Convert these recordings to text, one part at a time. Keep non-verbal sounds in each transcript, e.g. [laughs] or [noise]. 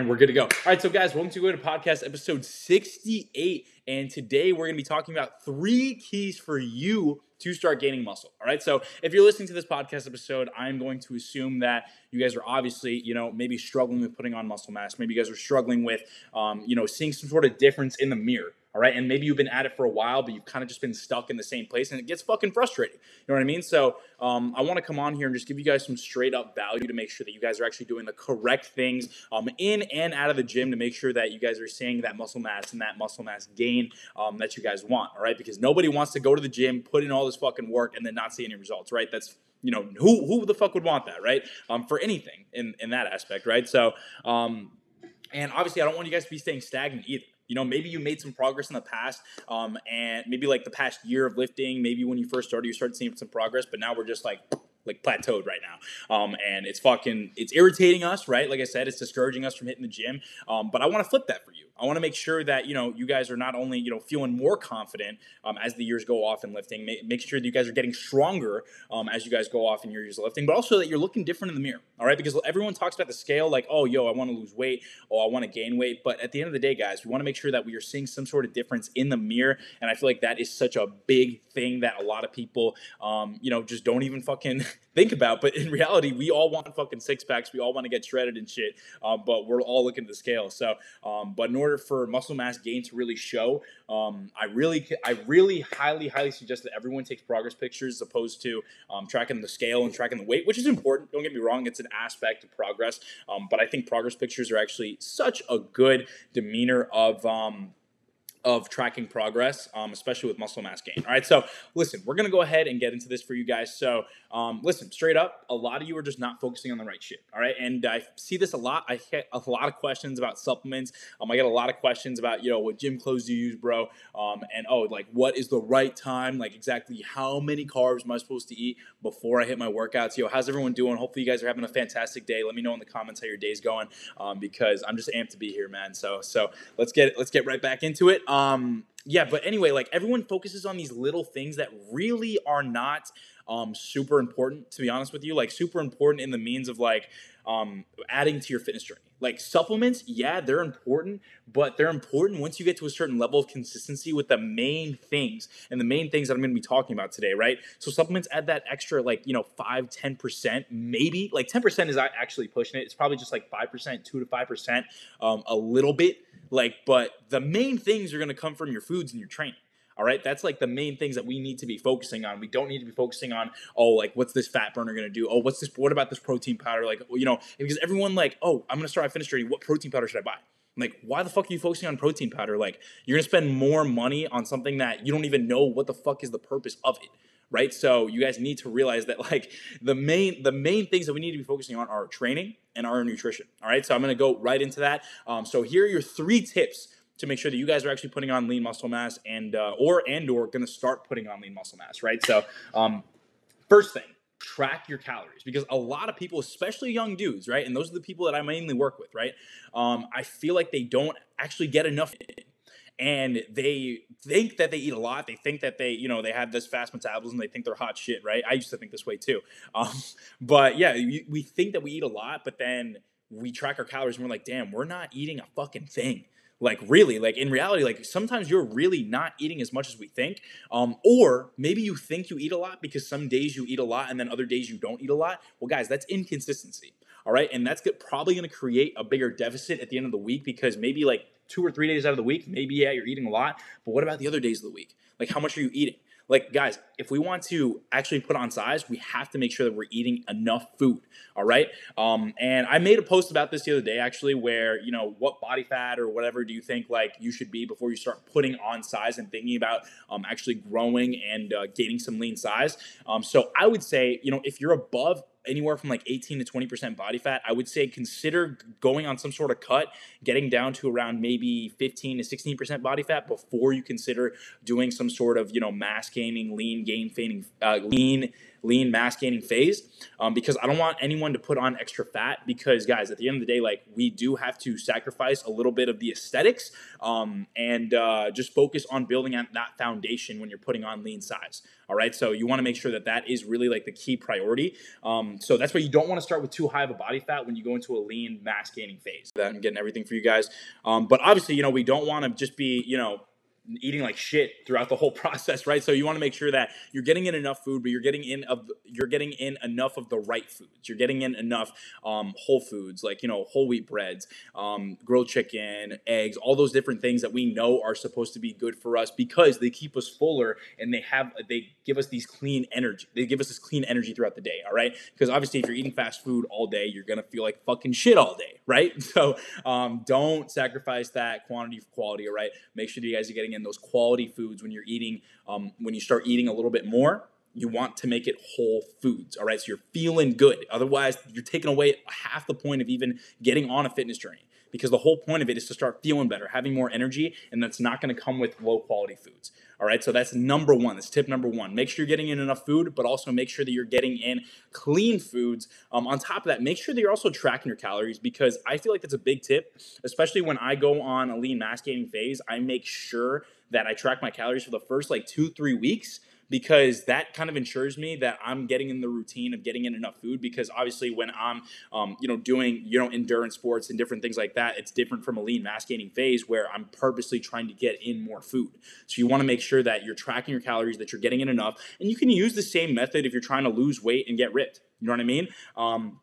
and we're good to go. All right, so guys, welcome to Go to Podcast episode 68. And today we're going to be talking about three keys for you to start gaining muscle. All right. So if you're listening to this podcast episode, I'm going to assume that you guys are obviously, you know, maybe struggling with putting on muscle mass. Maybe you guys are struggling with, um, you know, seeing some sort of difference in the mirror. All right. And maybe you've been at it for a while, but you've kind of just been stuck in the same place and it gets fucking frustrating. You know what I mean? So um, I want to come on here and just give you guys some straight up value to make sure that you guys are actually doing the correct things um, in and out of the gym to make sure that you guys are seeing that muscle mass and that muscle mass gain um, that you guys want. All right. Because nobody wants to go to the gym, put in all this fucking work, and then not see any results. Right. That's you know who who the fuck would want that right um, for anything in in that aspect right so um, and obviously i don't want you guys to be staying stagnant either you know, maybe you made some progress in the past, um, and maybe like the past year of lifting, maybe when you first started, you started seeing some progress, but now we're just like like plateaued right now. Um, and it's fucking, it's irritating us, right? Like I said, it's discouraging us from hitting the gym. Um, but I want to flip that for you. I want to make sure that, you know, you guys are not only, you know, feeling more confident um, as the years go off in lifting, make, make sure that you guys are getting stronger um, as you guys go off in your years of lifting, but also that you're looking different in the mirror. All right. Because everyone talks about the scale, like, oh, yo, I want to lose weight. Oh, I want to gain weight. But at the end of the day, guys, we want to make sure that we are seeing some sort of difference in the mirror. And I feel like that is such a big thing that a lot of people, um, you know, just don't even fucking [laughs] think about. But in reality, we all want fucking six packs. We all want to get shredded and shit. Um, but we're all looking at the scale. So, um, but in order for muscle mass gain to really show, um, I really, I really highly, highly suggest that everyone takes progress pictures as opposed to um, tracking the scale and tracking the weight, which is important. Don't get me wrong; it's an aspect of progress. Um, but I think progress pictures are actually such a good demeanor of um, of tracking progress, um, especially with muscle mass gain. All right, so listen, we're gonna go ahead and get into this for you guys. So, um, listen, straight up, a lot of you are just not focusing on the right shit. All right, and I see this a lot. I get a lot of questions about supplements. Um, I get a lot of questions about you know what gym clothes do you use, bro? Um, and oh, like what is the right time? Like exactly how many carbs am I supposed to eat before I hit my workouts? Yo, how's everyone doing? Hopefully, you guys are having a fantastic day. Let me know in the comments how your day's going, um, because I'm just amped to be here, man. So, so let's get let's get right back into it. Um, yeah, but anyway, like everyone focuses on these little things that really are not um, super important, to be honest with you. Like super important in the means of like um, adding to your fitness journey. Like supplements, yeah, they're important, but they're important once you get to a certain level of consistency with the main things and the main things that I'm going to be talking about today, right? So supplements add that extra, like you know, five, ten percent, maybe like ten percent is actually pushing it. It's probably just like five percent, two to five percent, um, a little bit like, but the main things are going to come from your foods and your training. All right, that's like the main things that we need to be focusing on. We don't need to be focusing on, oh, like what's this fat burner gonna do? Oh, what's this? What about this protein powder? Like, you know, because everyone like, oh, I'm gonna start my fitness journey. What protein powder should I buy? like, why the fuck are you focusing on protein powder? Like, you're gonna spend more money on something that you don't even know what the fuck is the purpose of it right? So you guys need to realize that like the main the main things that we need to be focusing on are training and our nutrition all right? So i'm to go right into that. Um, so here are your three tips to make sure that you guys are actually putting on lean muscle mass and uh, or and or going to start putting on lean muscle mass right? So um, first thing track your calories because a lot of people especially young dudes right? And those are the people that i mainly work with right? Um, i feel like they don't actually get enough and they think that they eat a lot. They think that they, you know, they have this fast metabolism. They think they're hot shit, right? I used to think this way too. [laughs] Um, but yeah, we think that we eat a lot, but then we track our calories and we're like, damn, we're not eating a fucking thing. Like really, like in reality, like sometimes you're really not eating as much as we think. Um, or maybe you think you eat a lot because some days you eat a lot and then other days you don't eat a lot. Well, guys, that's inconsistency. All right. And that's probably going to create a bigger deficit at the end of the week because maybe like two or three days out of the week, maybe yeah, you're eating a lot, but what about the other days of the week? Like how much are you eating? Like guys, if we want to actually put on size, we have to make sure that we're eating enough food. All right. Um, and I made a post about this the other day actually, where you know what body fat or whatever do you think like you should be before you start putting on size and thinking about um, actually growing and uh, gaining some lean size. Um, so I would say you know if you're above anywhere from like 18 to 20% body fat, I would say consider going on some sort of cut, getting down to around maybe 15 to 16% body fat before you consider doing some sort of, you know, mass gaining, lean gain feigning, uh, lean lean mass gaining phase um, because I don't want anyone to put on extra fat because guys, at the end of the day, like we do have to sacrifice a little bit of the aesthetics um, and uh, just focus on building that foundation when you're putting on lean size. All right, so you want to make sure that that is really like the key priority. Um, so that's why you don't want to start with too high of a body fat when you go into a lean mass gaining phase. That I'm getting everything for you guys, um, but obviously, you know, we don't want to just be, you know, eating like shit throughout the whole [laughs] process, right? So you want to make sure that you're getting in enough food, but you're getting in of you're getting in enough of the right foods. You're getting in enough um, whole foods, like you know whole wheat breads, um, grilled chicken, eggs, all those different things that we know are supposed to be good for us because they keep us fuller and they have they give us these clean energy. They give us this clean energy throughout the day. All right, because obviously if you're eating fast food all day, you're gonna feel like fucking shit all day, [laughs] right? So um, don't sacrifice that quantity for quality. All right, make sure you guys are getting in those quality foods when you're eating. Um, when you start eating a little bit more, you want to make it whole foods. All right, so you're feeling good. Otherwise, you're taking away half the point of even getting on a fitness journey because the whole point of it is to start feeling better, having more energy, and that's not going to come with low quality foods. All right, so that's number one. That's tip number one. Make sure you're getting in enough food, but also make sure that you're getting in clean foods. Um, on top of that, make sure that you're also tracking your calories because I feel like that's a big tip, especially when I go on a lean mass gaining phase. I make sure that I track my calories for the first like two, three weeks because that kind of ensures me that I'm getting in the routine of getting in enough food. Because obviously, when I'm, um, you know, doing you know endurance sports and different things like that, it's different from a lean mass gaining phase where I'm purposely trying to get in more food. So you want to make sure that you're tracking your calories, that you're getting in enough, and you can use the same method if you're trying to lose weight and get ripped. You know what I mean? Um,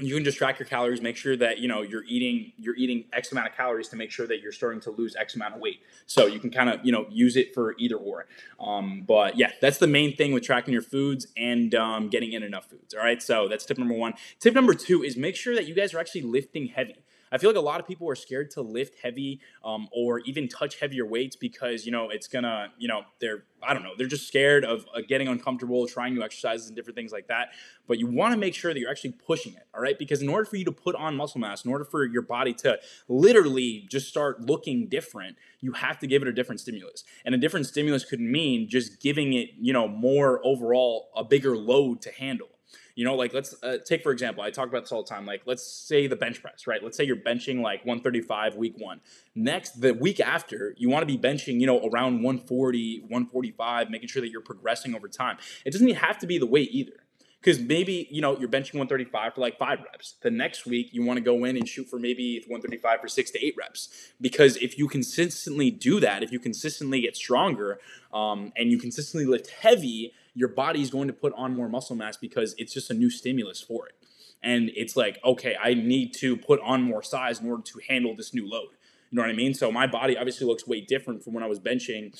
you can just track your calories make sure that you know you're eating you're eating x amount of calories to make sure that you're starting to lose x amount of weight. So you can kind of you know use it for either or. Um, but yeah that's the main thing with tracking your foods and um, getting in enough foods all right? So that's tip number one. Tip number two is make sure that you guys are actually lifting heavy I feel like a lot of people are scared to lift heavy um, or even touch heavier weights because you know it's gonna you know they're I don't know they're just scared of uh, getting uncomfortable, trying new exercises and different things like that. But you want to make sure that you're actually pushing it, all right? Because in order for you to put on muscle mass, in order for your body to literally just start looking different, you have to give it a different stimulus. And a different stimulus could mean just giving it you know more overall a bigger load to handle. You know, like let's uh, take for example, I talk about this all the time. Like let's say the bench press, right? Let's say you're benching like 135 week one. Next, the week after, you want to be benching, you know, around 140, 145, making sure that you're progressing over time. It doesn't have to be the weight either because maybe you know you're benching 135 for like five reps the next week you want to go in and shoot for maybe 135 for six to eight reps because if you consistently do that if you consistently get stronger um, and you consistently lift heavy your body is going to put on more muscle mass because it's just a new stimulus for it. And it's like, okay, I need to put on more size in order to handle this new load. You know what I mean? So my body obviously looks way different from when I was benching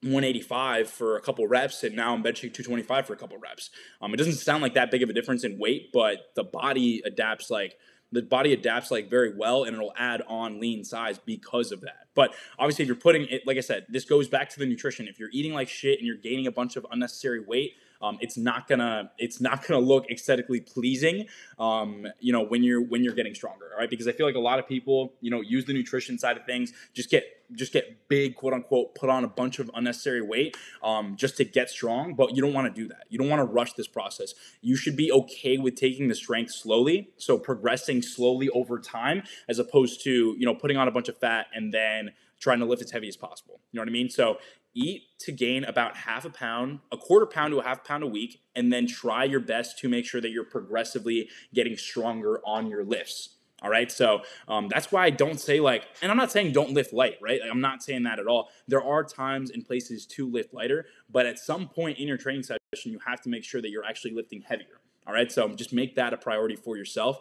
185 for a couple reps, and now I'm benching 225 for a couple reps. Um, it doesn't sound like that big of a difference in weight, but the body adapts like the body adapts like very well and it'll add on lean size because of that. But obviously, if you're putting it, like I said, this goes back to the nutrition. If you're eating like shit and you're gaining a bunch of unnecessary weight, um, it's not gonna it's not gonna look aesthetically pleasing um, you know when you're when you're getting stronger all right because i feel like a lot of people you know use the nutrition side of things just get just get big quote unquote put on a bunch of unnecessary weight um, just to get strong but you don't want to do that you don't want to rush this process you should be okay with taking the strength slowly so progressing slowly over time as opposed to you know putting on a bunch of fat and then trying to lift as heavy as possible. You know what I mean? So eat to gain about half a pound, a quarter pound to a half pound a week, and then try your best to make sure that you're progressively getting stronger on your lifts. All right, so um, that's why I don't say like, and I'm not saying don't lift light, right? I'm not saying that at all. There are times and places to lift lighter, but at some point in your training session, you have to make sure that you're actually lifting heavier. All right, so just make that a priority for yourself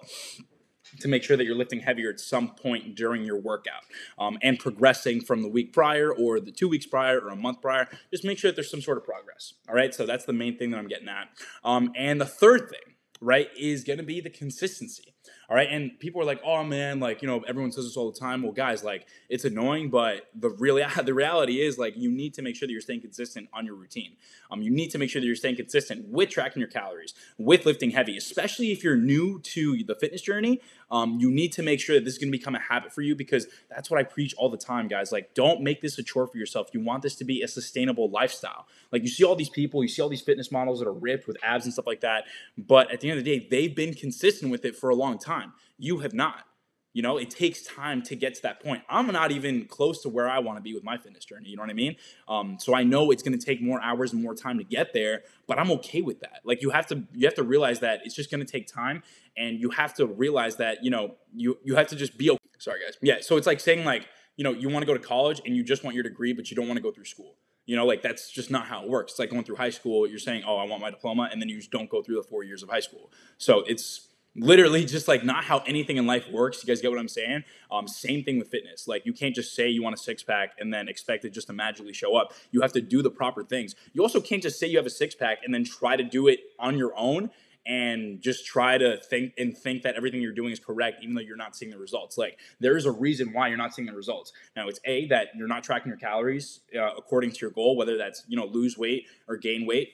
to make sure that you're lifting heavier at some point during your workout um, and progressing from the week prior or the two weeks prior or a month prior. Just make sure that there's some sort of progress. All right, so that's the main thing that I'm getting at. Um, and the third thing, right, is going to be the consistency. All right. And people are like, oh man, like, you know, everyone says this all the time. Well, guys, like, it's annoying, but the really [laughs] the reality is like you need to make sure that you're staying consistent on your routine. Um, you need to make sure that you're staying consistent with tracking your calories, with lifting heavy, especially if you're new to the fitness journey. Um, you need to make sure that this is going to become a habit for you because that's what I preach all the time, guys. Like, don't make this a chore for yourself. You want this to be a sustainable lifestyle. Like, you see all these people, you see all these fitness models that are ripped with abs and stuff like that, but at the end of the day, they've been consistent with it for a long time. You have not. You know, it takes time to get to that point. I'm not even close to where I want to be with my fitness journey. You know what I mean? Um, so I know it's going to take more hours and more time to get there, but I'm okay with that. Like you have to, you have to realize that it's just going to take time, and you have to realize that you know you you have to just be okay. Sorry, guys. Yeah. So it's like saying like you know you want to go to college and you just want your degree, but you don't want to go through school. You know, like that's just not how it works. It's like going through high school. You're saying, "Oh, I want my diploma," and then you just don't go through the four years of high school. So it's literally just like not how anything in life works. You guys get what I'm saying? Um, same thing with fitness. Like you can't just say you want a six pack and then expect it just to magically show up. You have to do the proper things. You also can't just say you have a six pack and then try to do it on your own and just try to think and think that everything you're doing is correct even though you're not seeing the results like there is a reason why you're not seeing the results now it's a that you're not tracking your calories uh, according to your goal whether that's you know lose weight or gain weight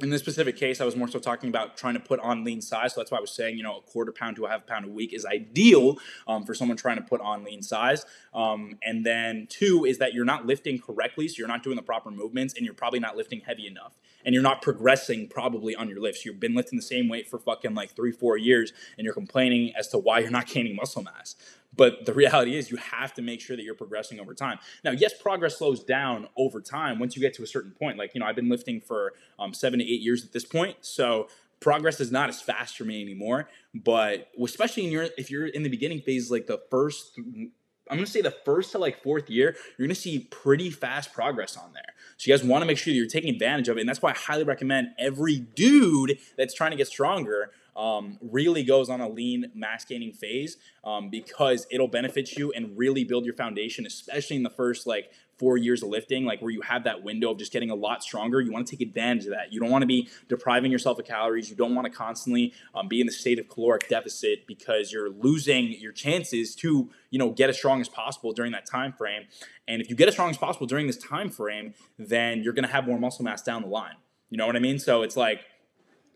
in this specific case, I was more so talking about trying to put on lean size. So that's why I was saying, you know, a quarter pound to a half pound a week is ideal um, for someone trying to put on lean size. Um, and then two is that you're not lifting correctly, so you're not doing the proper movements, and you're probably not lifting heavy enough, and you're not progressing probably on your lifts. You've been lifting the same weight for fucking like three, four years, and you're complaining as to why you're not gaining muscle mass. But the reality is, you have to make sure that you're progressing over time. Now, yes, progress slows down over time once you get to a certain point. Like, you know, I've been lifting for um, seven to eight years at this point. So progress is not as fast for me anymore. But especially in your, if you're in the beginning phase, like the first, I'm gonna say the first to like fourth year, you're gonna see pretty fast progress on there. So you guys want to make sure that you're taking advantage of it, and that's why I highly recommend every dude that's trying to get stronger um, really goes on a lean mass gaining phase um, because it'll benefit you and really build your foundation, especially in the first like four years of lifting, like where you have that window of just getting a lot stronger. You want to take advantage of that. You don't want to be depriving yourself of calories. You don't want to constantly um, be in the state of caloric deficit because you're losing your chances to you know get as strong as possible during that time frame. And if you get as strong as possible during this time frame, then you're going to have more muscle mass down the line. You know what I mean? So it's like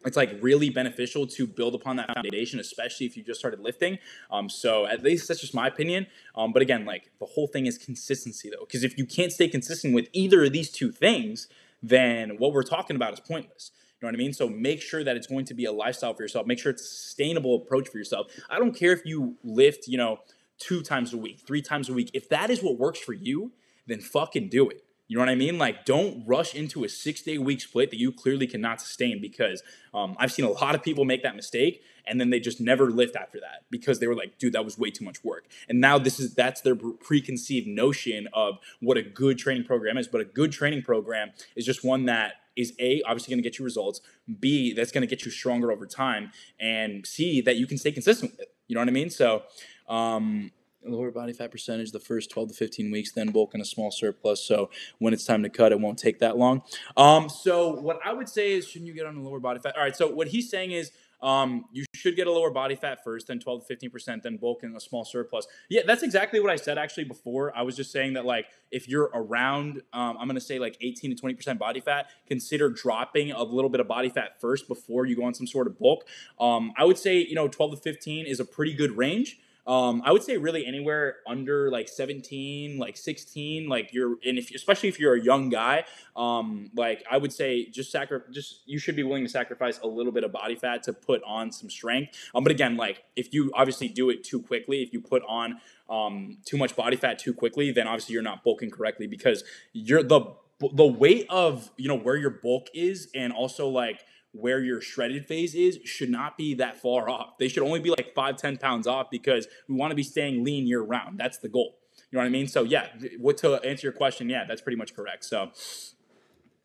it's like really beneficial to build upon that foundation, especially if you just started lifting. Um, so at least that's just my opinion. Um, but again, like the whole thing is consistency though, because if you can't stay consistent with either of these two things, then what we're talking about is pointless. You know what I mean? So make sure that it's going to be a lifestyle for yourself. Make sure it's a sustainable approach for yourself. I don't care if you lift, you know, two times a week, three times a week. If that is what works for you, then fucking do it. You know what I mean? Like, don't rush into a six day week split that you clearly cannot sustain because um, I've seen a lot of people make that mistake and then they just never lift after that because they were like, dude, that was way too much work. And now this is that's their preconceived notion of what a good training program is. But a good training program is just one that is a obviously going to get you results b that's going to get you stronger over time and c that you can stay consistent with it you know what i mean so um, lower body fat percentage the first 12 to 15 weeks, then bulk in a small surplus. So when it's time to cut, it won't take that long. Um, so what I would say is, shouldn't you get on a lower body fat? All right. So what he's saying is, um, you should get a lower body fat first, then 12 to 15%, then bulk in a small surplus. Yeah, that's exactly what I said actually before. I was just saying that, like, if you're around, um, I'm going to say like 18 to 20% body fat, consider dropping a little bit of body fat first before you go on some sort of bulk. Um, I would say, you know, 12 to 15 is a pretty good range. Um, I would say really anywhere under like 17, like 16, like you're, and if especially if you're a young guy, um, like I would say just sacri- just you should be willing to sacrifice a little bit of body fat to put on some strength. Um, but again, like if you obviously do it too quickly, if you put on um, too much body fat too quickly, then obviously you're not bulking correctly because you're the the weight of you know where your bulk is and also like where your shredded phase is should not be that far off. They should only be like five, 10 pounds off because we want to be staying lean year round. That's the goal. You know what I mean? So yeah, what to answer your question, yeah, that's pretty much correct. So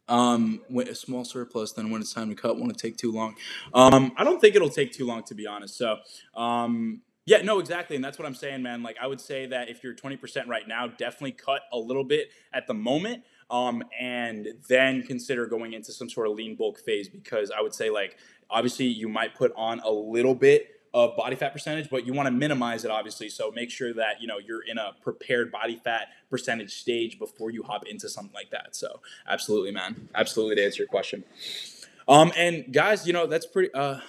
um, a small surplus, then when it's time to cut, won't take too long? Um, I don't think it'll take too long to be honest. So um, yeah, no, exactly. And that's what I'm saying, man. Like, I would say that if you're 20% right now, definitely cut a little bit at the moment um, and then consider going into some sort of lean bulk phase because I would say like obviously you might put on a little bit of body fat percentage, but you want to minimize it obviously. So make sure that you know you're in a prepared body fat percentage stage before you hop into something like that. So absolutely, man, absolutely to answer your question. Um, and guys, you know that's pretty. Uh,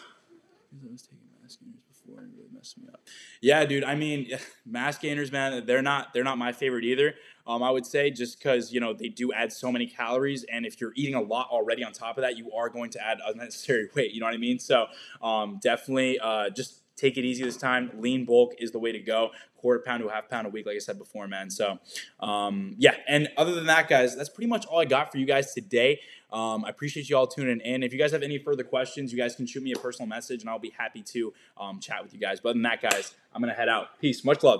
yeah, dude. I mean, [laughs] mass gainers, man, they're not they're not my favorite either. Um, I would say just because you know they do add so many calories, and if you're eating a lot already on top of that, you are going to add unnecessary [laughs] weight. You know what I mean? So um, definitely uh, just take it easy this time. Lean bulk is the way to go. Quarter pound to a half pound a week, like I said before, man. So, um, yeah. And other than that, guys, that's pretty much all I got for you guys today. Um, I appreciate you all tuning in. If you guys have any further questions, you guys can shoot me a personal message, and I'll be happy to um, chat with you guys. But other than that, guys, I'm gonna head out. Peace. Much love.